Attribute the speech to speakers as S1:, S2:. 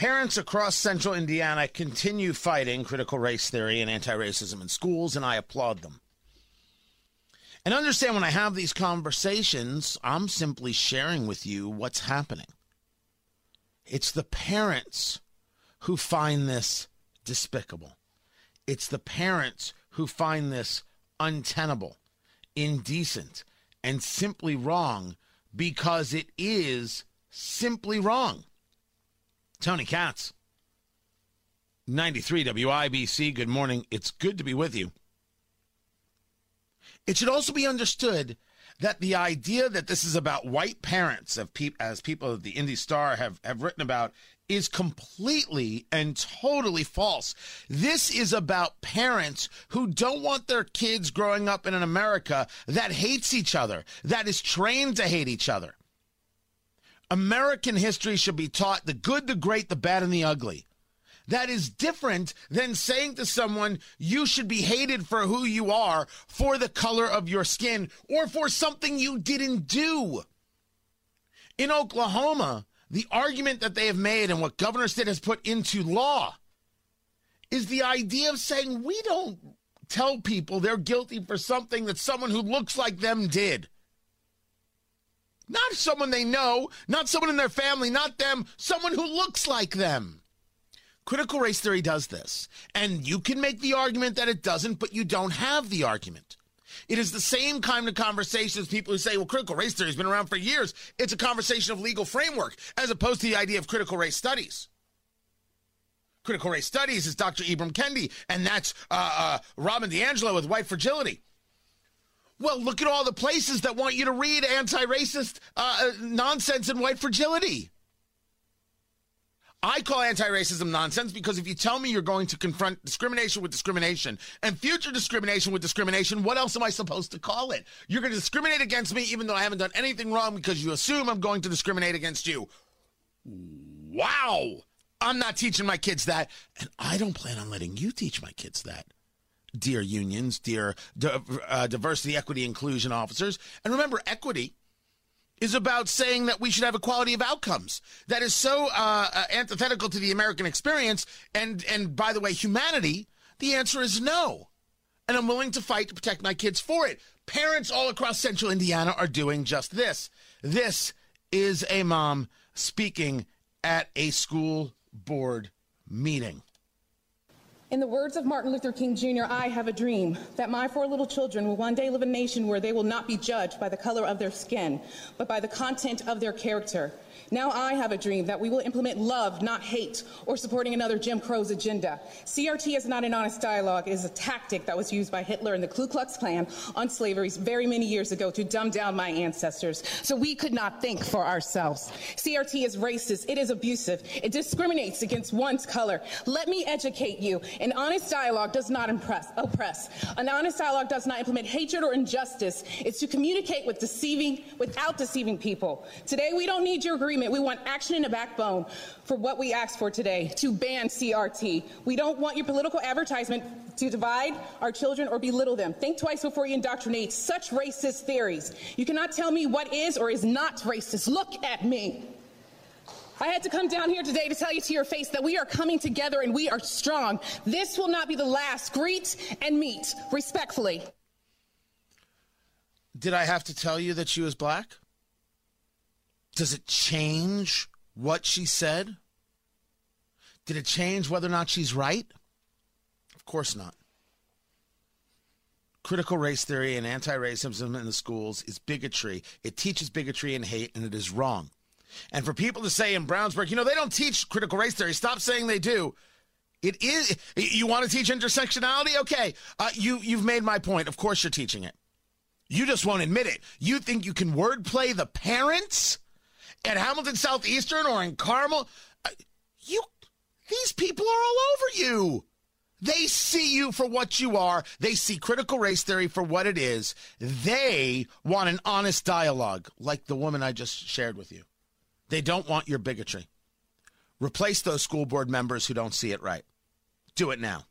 S1: Parents across central Indiana continue fighting critical race theory and anti racism in schools, and I applaud them. And understand when I have these conversations, I'm simply sharing with you what's happening. It's the parents who find this despicable. It's the parents who find this untenable, indecent, and simply wrong because it is simply wrong. Tony Katz, 93 WIBC. Good morning. It's good to be with you. It should also be understood that the idea that this is about white parents, of pe- as people of the Indy Star have, have written about, is completely and totally false. This is about parents who don't want their kids growing up in an America that hates each other, that is trained to hate each other. American history should be taught the good, the great, the bad, and the ugly. That is different than saying to someone, you should be hated for who you are, for the color of your skin, or for something you didn't do. In Oklahoma, the argument that they have made and what Governor Stitt has put into law is the idea of saying we don't tell people they're guilty for something that someone who looks like them did. Not someone they know, not someone in their family, not them, someone who looks like them. Critical race theory does this. And you can make the argument that it doesn't, but you don't have the argument. It is the same kind of conversation as people who say, well, critical race theory has been around for years. It's a conversation of legal framework, as opposed to the idea of critical race studies. Critical race studies is Dr. Ibram Kendi, and that's uh, uh, Robin DiAngelo with white fragility. Well, look at all the places that want you to read anti racist uh, nonsense and white fragility. I call anti racism nonsense because if you tell me you're going to confront discrimination with discrimination and future discrimination with discrimination, what else am I supposed to call it? You're going to discriminate against me even though I haven't done anything wrong because you assume I'm going to discriminate against you. Wow. I'm not teaching my kids that. And I don't plan on letting you teach my kids that. Dear unions, dear uh, diversity, equity, inclusion officers. And remember, equity is about saying that we should have equality of outcomes. That is so uh, uh, antithetical to the American experience. And and by the way, humanity. The answer is no. And I'm willing to fight to protect my kids for it. Parents all across central Indiana are doing just this. This is a mom speaking at a school board meeting.
S2: In the words of Martin Luther King Jr., I have a dream that my four little children will one day live in a nation where they will not be judged by the color of their skin, but by the content of their character. Now I have a dream that we will implement love, not hate, or supporting another Jim Crow's agenda. CRT is not an honest dialogue. It is a tactic that was used by Hitler and the Ku Klux Klan on slavery very many years ago to dumb down my ancestors so we could not think for ourselves. CRT is racist. It is abusive. It discriminates against one's color. Let me educate you. An honest dialogue does not impress, oppress. An honest dialogue does not implement hatred or injustice. It's to communicate with deceiving, without deceiving people. Today, we don't need your agreement. We want action and a backbone for what we asked for today to ban CRT. We don't want your political advertisement to divide our children or belittle them. Think twice before you indoctrinate such racist theories. You cannot tell me what is or is not racist. Look at me. I had to come down here today to tell you to your face that we are coming together and we are strong. This will not be the last. Greet and meet respectfully.
S1: Did I have to tell you that she was black? Does it change what she said? Did it change whether or not she's right? Of course not. Critical race theory and anti racism in the schools is bigotry. It teaches bigotry and hate, and it is wrong. And for people to say in Brownsburg, you know, they don't teach critical race theory, stop saying they do. It is. You want to teach intersectionality? Okay. Uh, you, you've made my point. Of course you're teaching it. You just won't admit it. You think you can wordplay the parents? at Hamilton Southeastern or in Carmel, uh, you these people are all over you. They see you for what you are. They see critical race theory for what it is. They want an honest dialogue, like the woman I just shared with you. They don't want your bigotry. Replace those school board members who don't see it right. Do it now.